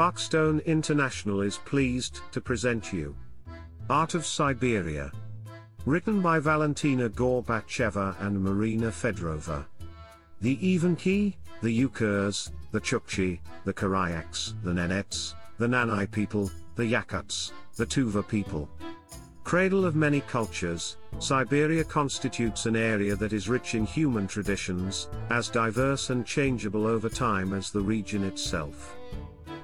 Parkstone International is pleased to present you Art of Siberia. Written by Valentina Gorbacheva and Marina Fedorova. The Evenki, the Yukurs, the Chukchi, the Koryaks, the Nenets, the Nanai people, the Yakuts, the Tuva people. Cradle of many cultures, Siberia constitutes an area that is rich in human traditions, as diverse and changeable over time as the region itself.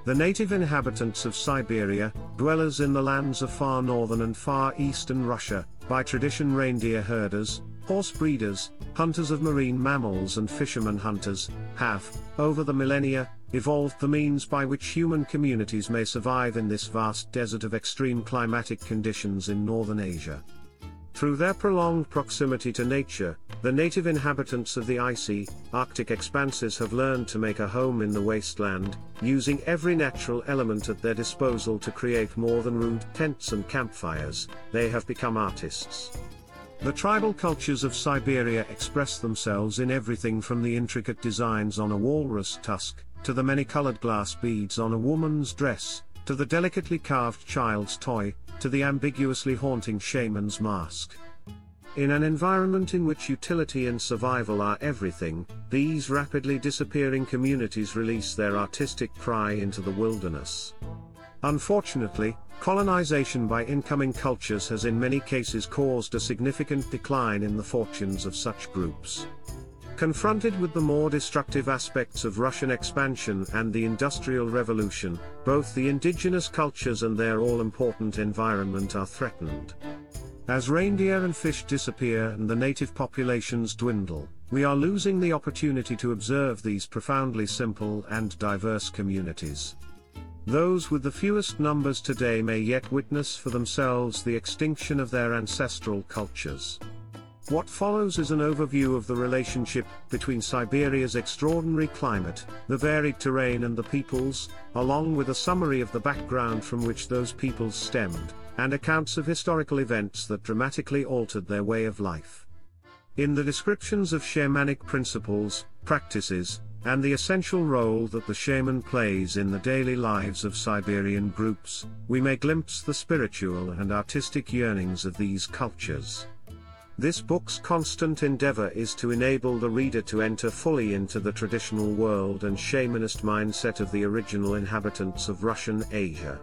The native inhabitants of Siberia, dwellers in the lands of far northern and far eastern Russia, by tradition reindeer herders, horse breeders, hunters of marine mammals and fishermen hunters, have, over the millennia, evolved the means by which human communities may survive in this vast desert of extreme climatic conditions in northern Asia. Through their prolonged proximity to nature, the native inhabitants of the icy, Arctic expanses have learned to make a home in the wasteland, using every natural element at their disposal to create more than rude tents and campfires, they have become artists. The tribal cultures of Siberia express themselves in everything from the intricate designs on a walrus tusk, to the many-colored glass beads on a woman's dress, to the delicately carved child's toy, to the ambiguously haunting shaman's mask. In an environment in which utility and survival are everything, these rapidly disappearing communities release their artistic cry into the wilderness. Unfortunately, colonization by incoming cultures has in many cases caused a significant decline in the fortunes of such groups. Confronted with the more destructive aspects of Russian expansion and the Industrial Revolution, both the indigenous cultures and their all-important environment are threatened. As reindeer and fish disappear and the native populations dwindle, we are losing the opportunity to observe these profoundly simple and diverse communities. Those with the fewest numbers today may yet witness for themselves the extinction of their ancestral cultures. What follows is an overview of the relationship between Siberia's extraordinary climate, the varied terrain and the peoples, along with a summary of the background from which those peoples stemmed, and accounts of historical events that dramatically altered their way of life. In the descriptions of shamanic principles, practices, and the essential role that the shaman plays in the daily lives of Siberian groups, we may glimpse the spiritual and artistic yearnings of these cultures. This book's constant endeavor is to enable the reader to enter fully into the traditional world and shamanist mindset of the original inhabitants of Russian Asia.